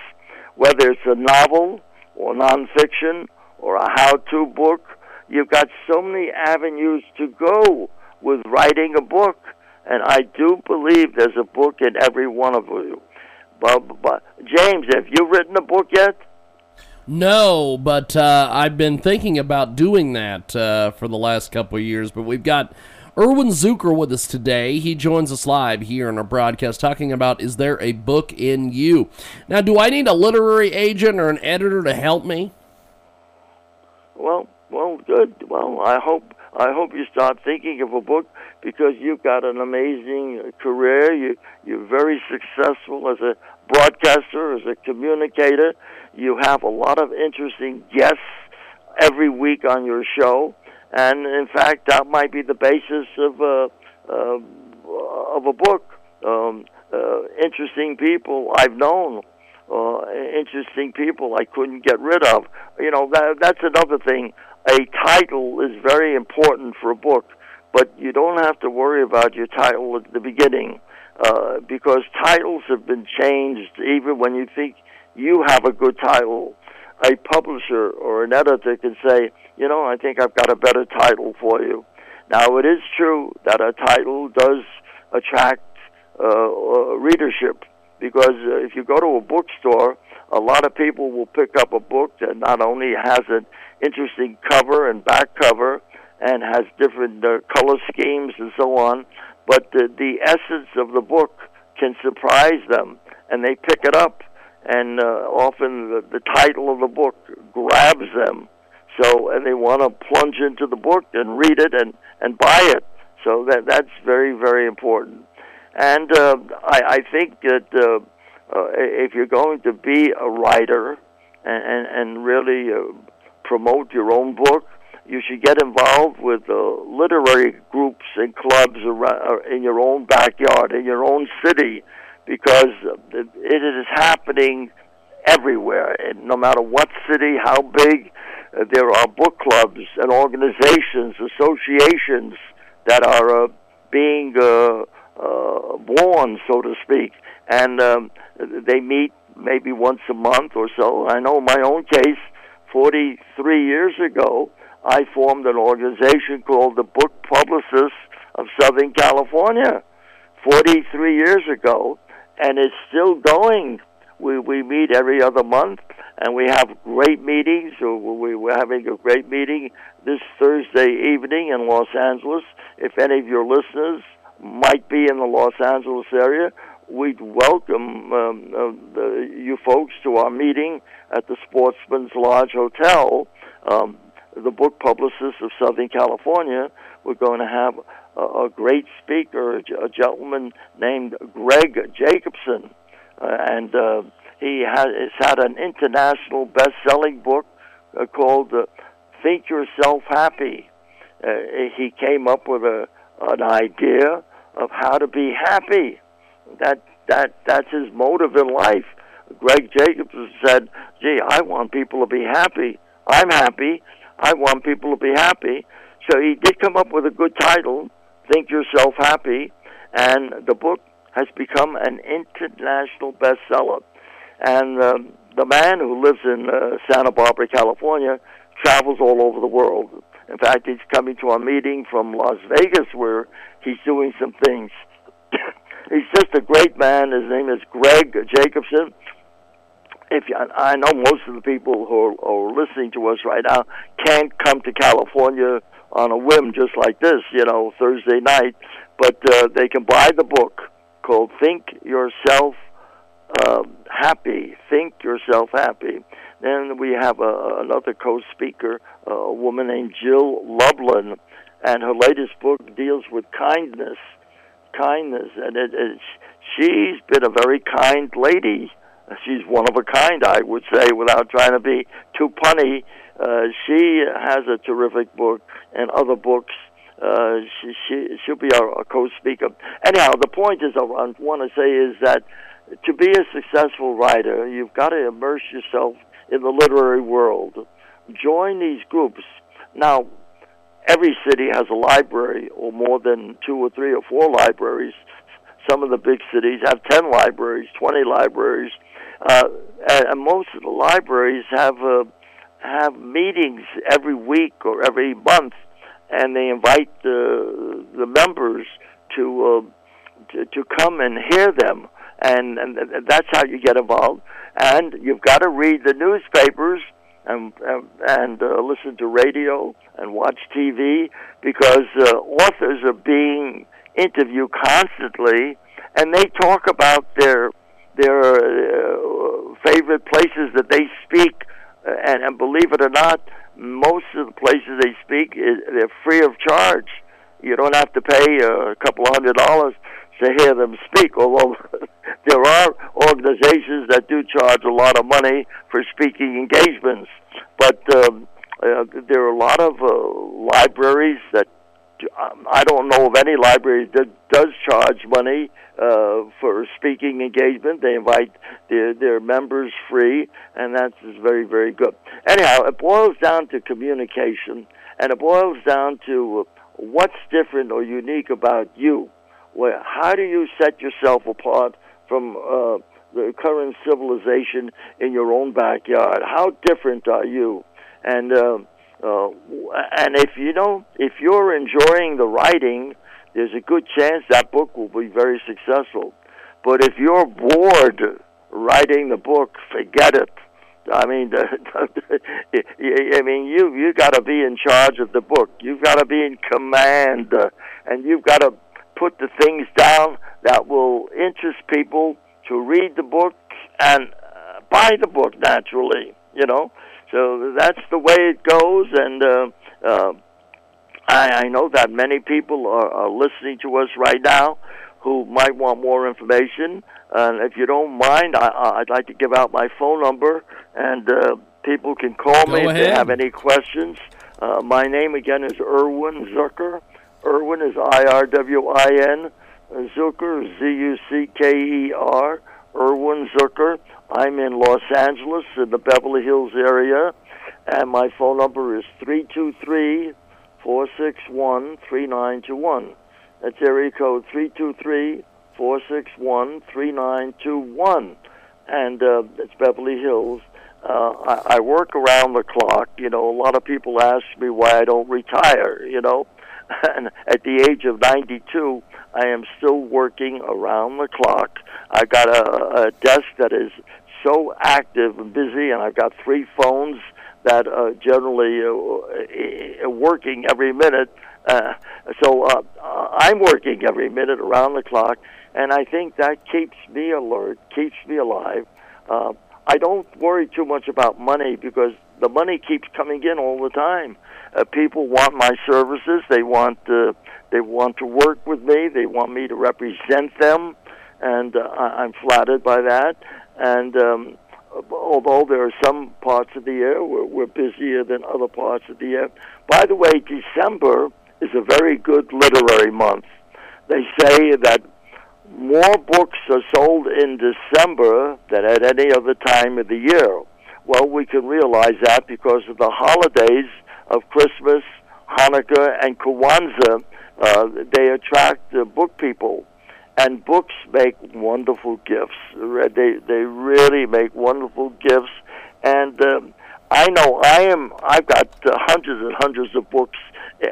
Whether it's a novel or nonfiction or a how to book. You've got so many avenues to go with writing a book. And I do believe there's a book in every one of you. But, but James, have you written a book yet? No, but uh, I've been thinking about doing that uh, for the last couple of years. But we've got Irwin Zucker with us today. He joins us live here in our broadcast talking about Is There a Book in You? Now, do I need a literary agent or an editor to help me? Well, well, good. Well, I hope I hope you start thinking of a book because you've got an amazing career. You you're very successful as a broadcaster, as a communicator. You have a lot of interesting guests every week on your show, and in fact, that might be the basis of a uh, of a book. Um, uh, interesting people I've known uh, interesting people I couldn't get rid of. You know, that, that's another thing. A title is very important for a book, but you don't have to worry about your title at the beginning uh, because titles have been changed even when you think you have a good title. A publisher or an editor can say, you know, I think I've got a better title for you. Now, it is true that a title does attract uh, readership because uh, if you go to a bookstore, a lot of people will pick up a book that not only has an interesting cover and back cover and has different uh, color schemes and so on, but the, the essence of the book can surprise them, and they pick it up, and uh, often the, the title of the book grabs them. So, and they want to plunge into the book and read it and and buy it. So that that's very very important. And uh, I, I think that uh, uh, if you're going to be a writer and, and, and really uh, promote your own book, you should get involved with uh, literary groups and clubs around, uh, in your own backyard, in your own city, because it is happening everywhere. And no matter what city, how big, uh, there are book clubs and organizations, associations that are uh, being uh, uh, born, so to speak, and um, they meet maybe once a month or so. I know in my own case, 43 years ago, I formed an organization called the Book Publicists of Southern California. 43 years ago, and it's still going. We we meet every other month, and we have great meetings. We, we're having a great meeting this Thursday evening in Los Angeles. If any of your listeners might be in the Los Angeles area, we'd welcome um, uh, the, you folks to our meeting at the Sportsman's Lodge Hotel. Um, the book publicists of Southern California, we're going to have a, a great speaker, a, gentleman named Greg Jacobson, uh, and uh, he has, had an international best-selling book uh, called uh, "Think Yourself Happy." Uh, he came up with a an idea of how to be happy. That that that's his motive in life. Greg Jacobson said, "Gee, I want people to be happy. I'm happy. I want people to be happy." So he did come up with a good title, "Think Yourself Happy," and the book has become an international bestseller. And um, the man who lives in uh, Santa Barbara, California, travels all over the world. In fact, he's coming to a meeting from Las Vegas where he's doing some things. he's just a great man. His name is Greg Jacobson. If you, I know most of the people who are, are listening to us right now can't come to California on a whim just like this, you know, Thursday night, but uh, they can buy the book called Think Yourself uh, Happy. Think Yourself Happy. Then we have a, another co-speaker, a woman named Jill Lublin, and her latest book deals with kindness. Kindness, and it, it, she's been a very kind lady. She's one of a kind, I would say, without trying to be too punny. Uh, she has a terrific book and other books uh, she, she she'll be our, our co-speaker. Anyhow, the point is, I want to say is that to be a successful writer, you've got to immerse yourself in the literary world. Join these groups. Now, every city has a library, or more than two or three or four libraries. Some of the big cities have 10 libraries, 20 libraries, uh, and most of the libraries have uh, have meetings every week or every month and they invite the the members to uh, to, to come and hear them, and, and that's how you get involved. And you've got to read the newspapers and and, and uh, listen to radio and watch TV because uh, authors are being interviewed constantly, and they talk about their their uh, favorite places that they speak, uh, and, and believe it or not, most of the places they speak is they're free of charge. You don't have to pay a couple hundred dollars to hear them speak. Although there are organizations that do charge a lot of money for speaking engagements, but um, uh, there are a lot of uh, libraries that I don't know of any library that does charge money uh, for speaking engagement. They invite their, their members free, and that's very, very good. Anyhow, it boils down to communication, and it boils down to what's different or unique about you. Where, how do you set yourself apart from uh, the current civilization in your own backyard? How different are you? And uh, uh, and if you don't, if you're enjoying the writing, there's a good chance that book will be very successful. But if you're bored writing the book, forget it. I mean, I mean, you you got to be in charge of the book. You've got to be in command, uh, and you've got to put the things down that will interest people to read the book and uh, buy the book. Naturally, you know. So that's the way it goes, and uh, uh, I, I know that many people are, are listening to us right now who might want more information. And if you don't mind, I, I'd like to give out my phone number, and uh, people can call Go me ahead. if they have any questions. Uh, my name again is Irwin Zucker. Irwin is I R W I N. Zucker, Z U C K E R. Irwin Zucker. I'm in Los Angeles, in the Beverly Hills area, and my phone number is 323 461 3921. That's area code 323 461 3921. And uh, it's Beverly Hills. Uh, I, I work around the clock. You know, a lot of people ask me why I don't retire, you know. And at the age of 92, I am still working around the clock. I've got a, a desk that is so active and busy, and I've got three phones that are generally uh, working every minute. Uh, so uh, I'm working every minute around the clock, and I think that keeps me alert, keeps me alive. Uh, I don't worry too much about money because the money keeps coming in all the time. Uh, people want my services. They want uh, they want to work with me. They want me to represent them, and uh, I'm flattered by that. And um, although there are some parts of the year where we're busier than other parts of the year. By the way, December is a very good literary month. They say that more books are sold in December than at any other time of the year. Well, we can realize that because of the holidays of Christmas, Hanukkah, and Kwanzaa. Uh, they attract uh, book people and books make wonderful gifts. They they really make wonderful gifts, and um, I know I am. I've got uh, hundreds and hundreds of books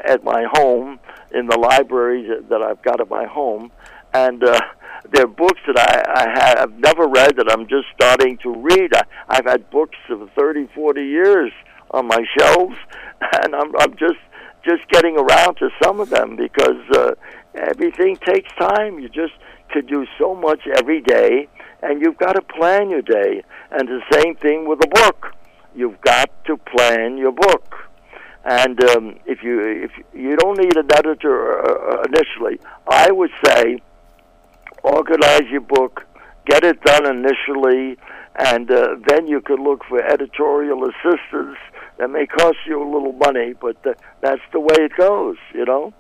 at my home in the libraries that I've got at my home, and uh, they're books that I, I have never read that I'm just starting to read. I, I've had books of 30, 40 years on my shelves, and I'm I'm just just getting around to some of them because uh, everything takes time. You just could do so much every day, and you've got to plan your day. And the same thing with a book. You've got to plan your book. And um, if you if you don't need an editor uh, initially, I would say organize your book, get it done initially, and uh, then you could look for editorial assistance. That may cost you a little money, but uh, that's the way it goes, you know.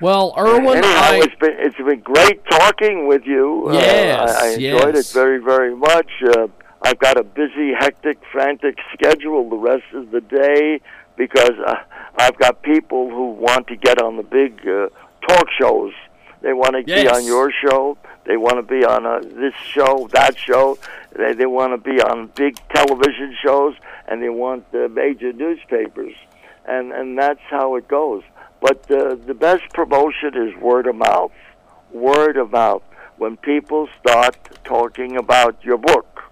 Well, Irwin, Anyhow, I... it's been it's been great talking with you. Yes, uh, I, I enjoyed yes. it very very much. Uh, I've got a busy, hectic, frantic schedule the rest of the day because uh, I've got people who want to get on the big uh, talk shows. They want to yes. be on your show. They want to be on uh, this show, that show. They they want to be on big television shows, and they want uh, major newspapers, and and that's how it goes. But uh, the best promotion is word of mouth. Word of mouth. When people start talking about your book,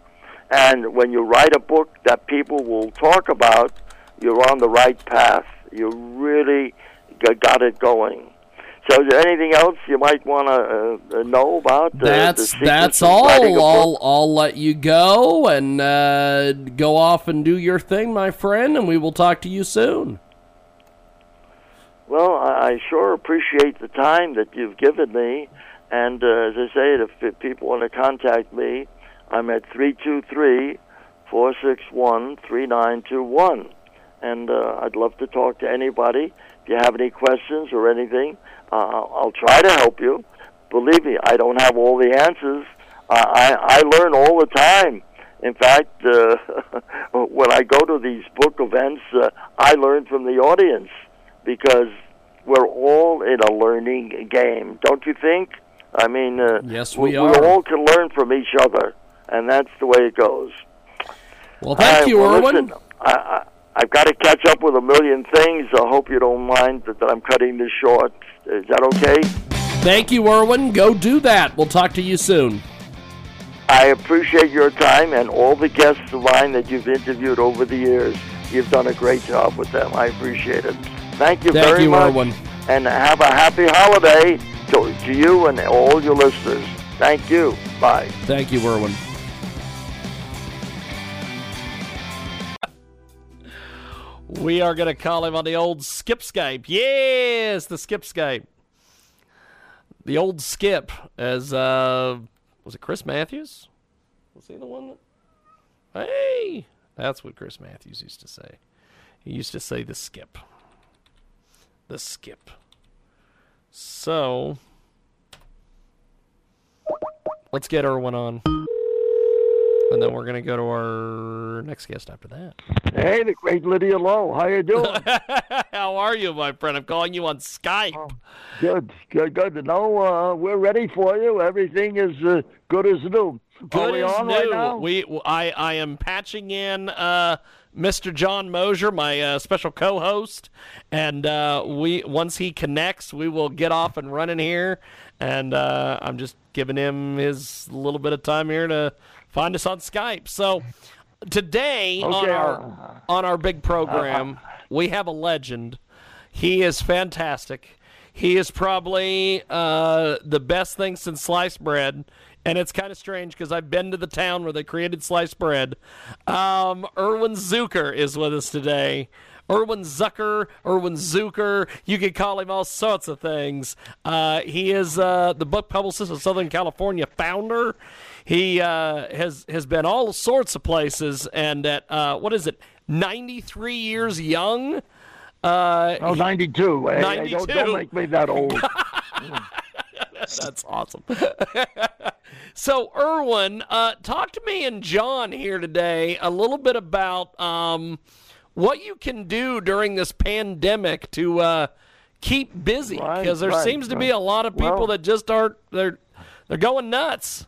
and when you write a book that people will talk about, you're on the right path. You really got it going. So, is there anything else you might want to uh, know about? Uh, that's that's all. I'll I'll let you go and uh, go off and do your thing, my friend, and we will talk to you soon. Well, I sure appreciate the time that you've given me. And uh, as I say, if, people want to contact me, I'm at 323 461 3921. And uh, I'd love to talk to anybody. If you have any questions or anything, uh, I'll try to help you. Believe me, I don't have all the answers. Uh, I, I learn all the time. In fact, uh, when I go to these book events, uh, I learn from the audience because we're all in a learning game, don't you think? I mean, uh, yes, we, we, are. We all can learn from each other, and that's the way it goes. Well, thank you, well, Irwin. Listen, I, I've got to catch up with a million things. I hope you don't mind that, that I'm cutting this short. Is that okay? Thank you, Irwin. Go do that. We'll talk to you soon. I appreciate your time and all the guests of mine that you've interviewed over the years. You've done a great job with them. I appreciate it. Thank you very much. Thank very you, much. Irwin. And have a happy holiday to, to you and all your listeners. Thank you. Bye. Thank you, Irwin. We are going to call him on the old Skip Skype. Yes, the Skip Skype. The old Skip, as uh, was it Chris Matthews? Was he the one that? Hey, that's what Chris Matthews used to say. He used to say the Skip. The Skip. So, let's get Irwin on. And then we're going to go to our next guest after that. Hey, the great Lydia Lowe. How you doing? How are you, my friend? I'm calling you on Skype. Oh, good, good, good. No, uh, we're ready for you. Everything is uh, good as new. Good are we as on new. right now? We, I, I am patching in uh, Mr. John Mosier, my uh, special co-host, and uh, we once he connects, we will get off and running here. And uh, I'm just giving him his little bit of time here to Find us on Skype. So today okay, on our uh, on our big program, uh, we have a legend. He is fantastic. He is probably uh, the best thing since sliced bread. And it's kind of strange because I've been to the town where they created sliced bread. Um, Irwin Zucker is with us today. Irwin Zucker, Irwin Zucker. You could call him all sorts of things. Uh, he is uh, the book publicist of Southern California founder. He uh, has has been all sorts of places, and at uh, what is it, ninety three years young. Uh, oh, 92. 92. Hey, don't, don't make me that old. That's awesome. so, Irwin, uh, talk to me and John here today a little bit about um, what you can do during this pandemic to uh, keep busy because right, there right, seems to right. be a lot of people well, that just aren't they're they're going nuts.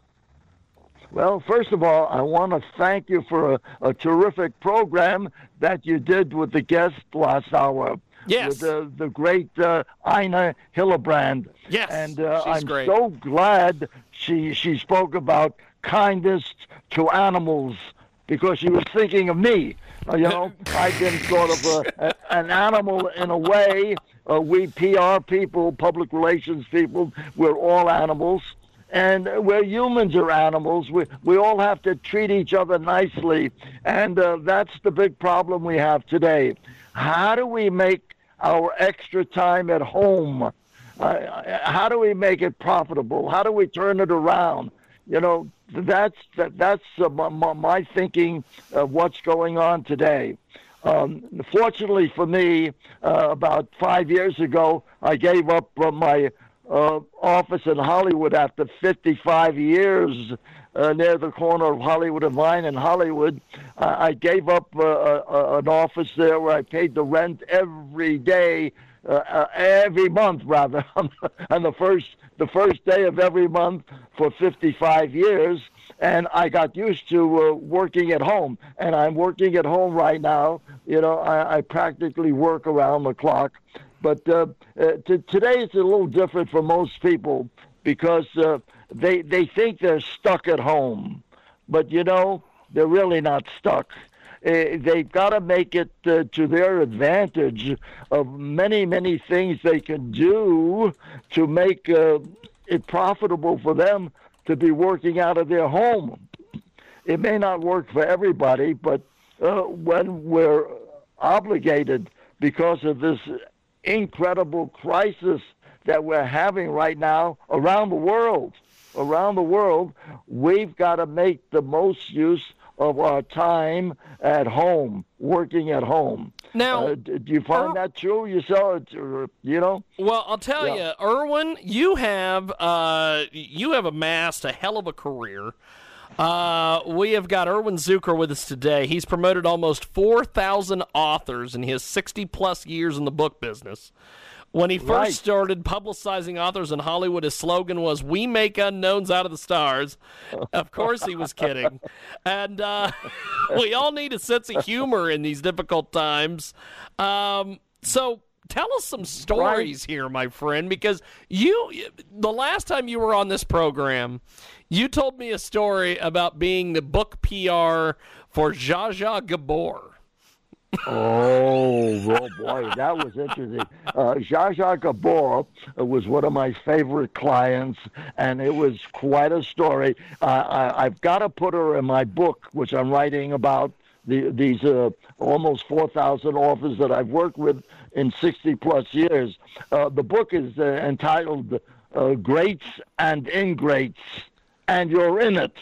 Well, first of all, I want to thank you for a, a terrific program that you did with the guest last hour. Yes. With the, the great uh, Ina Hillenbrand. Yes. And uh, I'm great. so glad she, she spoke about kindness to animals because she was thinking of me. Uh, you know, I've been sort of a, a, an animal in a way. Uh, we PR people, public relations people, we're all animals and we're humans are animals. We we all have to treat each other nicely, and uh, that's the big problem we have today. How do we make our extra time at home? Uh, how do we make it profitable? How do we turn it around? You know, that's that, that's uh, my, my, thinking of what's going on today. Um, fortunately for me, uh, about five years ago, I gave up uh, my office in Hollywood after 55 years uh, near the corner of Hollywood and Vine in Hollywood. Uh, I gave up uh, uh, an office there where I paid the rent every day, uh, uh, every month rather, on the first the first day of every month for 55 years. And I got used to uh, working at home, and I'm working at home right now. You know, I, I practically work around the clock. But uh, uh, today it's a little different for most people because uh, they they think they're stuck at home, but you know they're really not stuck. Uh, they've got to make it uh, to their advantage of many many things they can do to make uh, it profitable for them to be working out of their home. It may not work for everybody, but when we're obligated because of this incredible crisis that we're having right now around the world. Around the world, we've got to make the most use of our time at home, working at home. Now, uh, do you find that true yourself? You know. Well, I'll tell yeah. you, Irwin, you have uh, you have amassed a hell of a career. Uh, we have got Irwin Zucker with us today. He's promoted almost 4,000 authors in his 60 plus years in the book business. When he first right. started publicizing authors in Hollywood, his slogan was "We make unknowns out of the stars." of course, he was kidding, and uh, we all need a sense of humor in these difficult times. Um, so, tell us some stories right. here, my friend, because you the last time you were on this program, you told me a story about being the book PR for Zsa Zsa Gabor. Oh, oh boy, that was interesting. Uh, Zsa Zsa Gabor was one of my favorite clients, and it was quite a story. Uh, I, I've got to put her in my book, which I'm writing about the, these uh, almost 4,000 authors that I've worked with in 60 plus years. Uh, the book is uh, entitled uh, Greats and Ingrates and you're in it.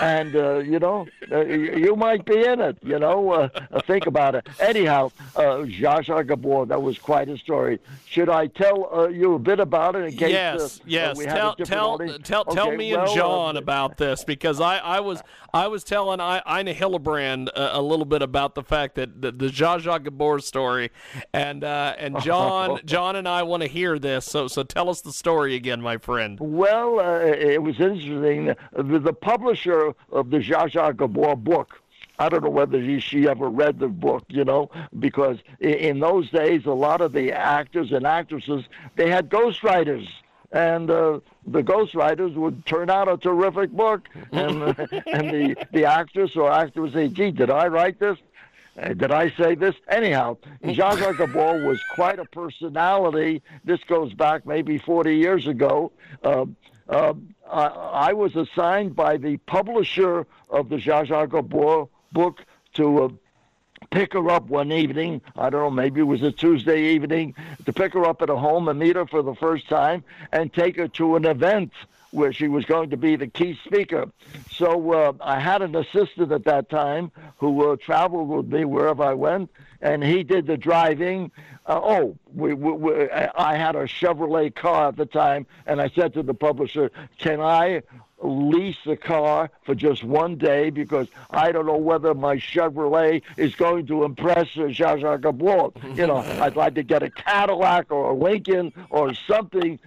and, uh, you know, uh, you might be in it, you know. Uh, think about it. Anyhow, uh, Zsa Zsa Gabor, that was quite a story. Should I tell uh, you a bit about it in case yes, uh, yes. we tell, tell, audience? tell, okay, tell me well, and John about this because I, I was I was telling Ina Hillenbrand a, a, little bit about the fact that the, the Zsa Zsa Gabor story, and and John John and I want to hear this. So so tell us the story again, my friend. Well, it was interesting the, the publisher of the Zsa Zsa Gabor book. I don't know whether she, ever read the book, you know, because in, those days, a lot of the actors and actresses they had ghostwriters and uh, the ghostwriters would turn out a terrific book, and and the the actress or actor would say, "Gee, did I write this?" Uh, did I say this? Anyhow, Zsa Zsa Gabor was quite a personality. This goes back maybe 40 years ago. Uh, I, I, was assigned by the publisher of the Zsa Zsa Gabor book to uh, pick her up one evening. I don't know, maybe it was a Tuesday evening, to pick her up at a home and meet her for the first time and take her to an event where she was going to be the key speaker. So uh, I had an assistant at that time who uh, traveled with me wherever I went, and he did the driving. Uh, oh, we, we, we, I had a Chevrolet car at the time, and I said to the publisher, "Can I lease the car for just one day because I don't know whether my Chevrolet is going to impress Zsa Zsa Gabor. You know, I'd like to get a Cadillac or a Lincoln or something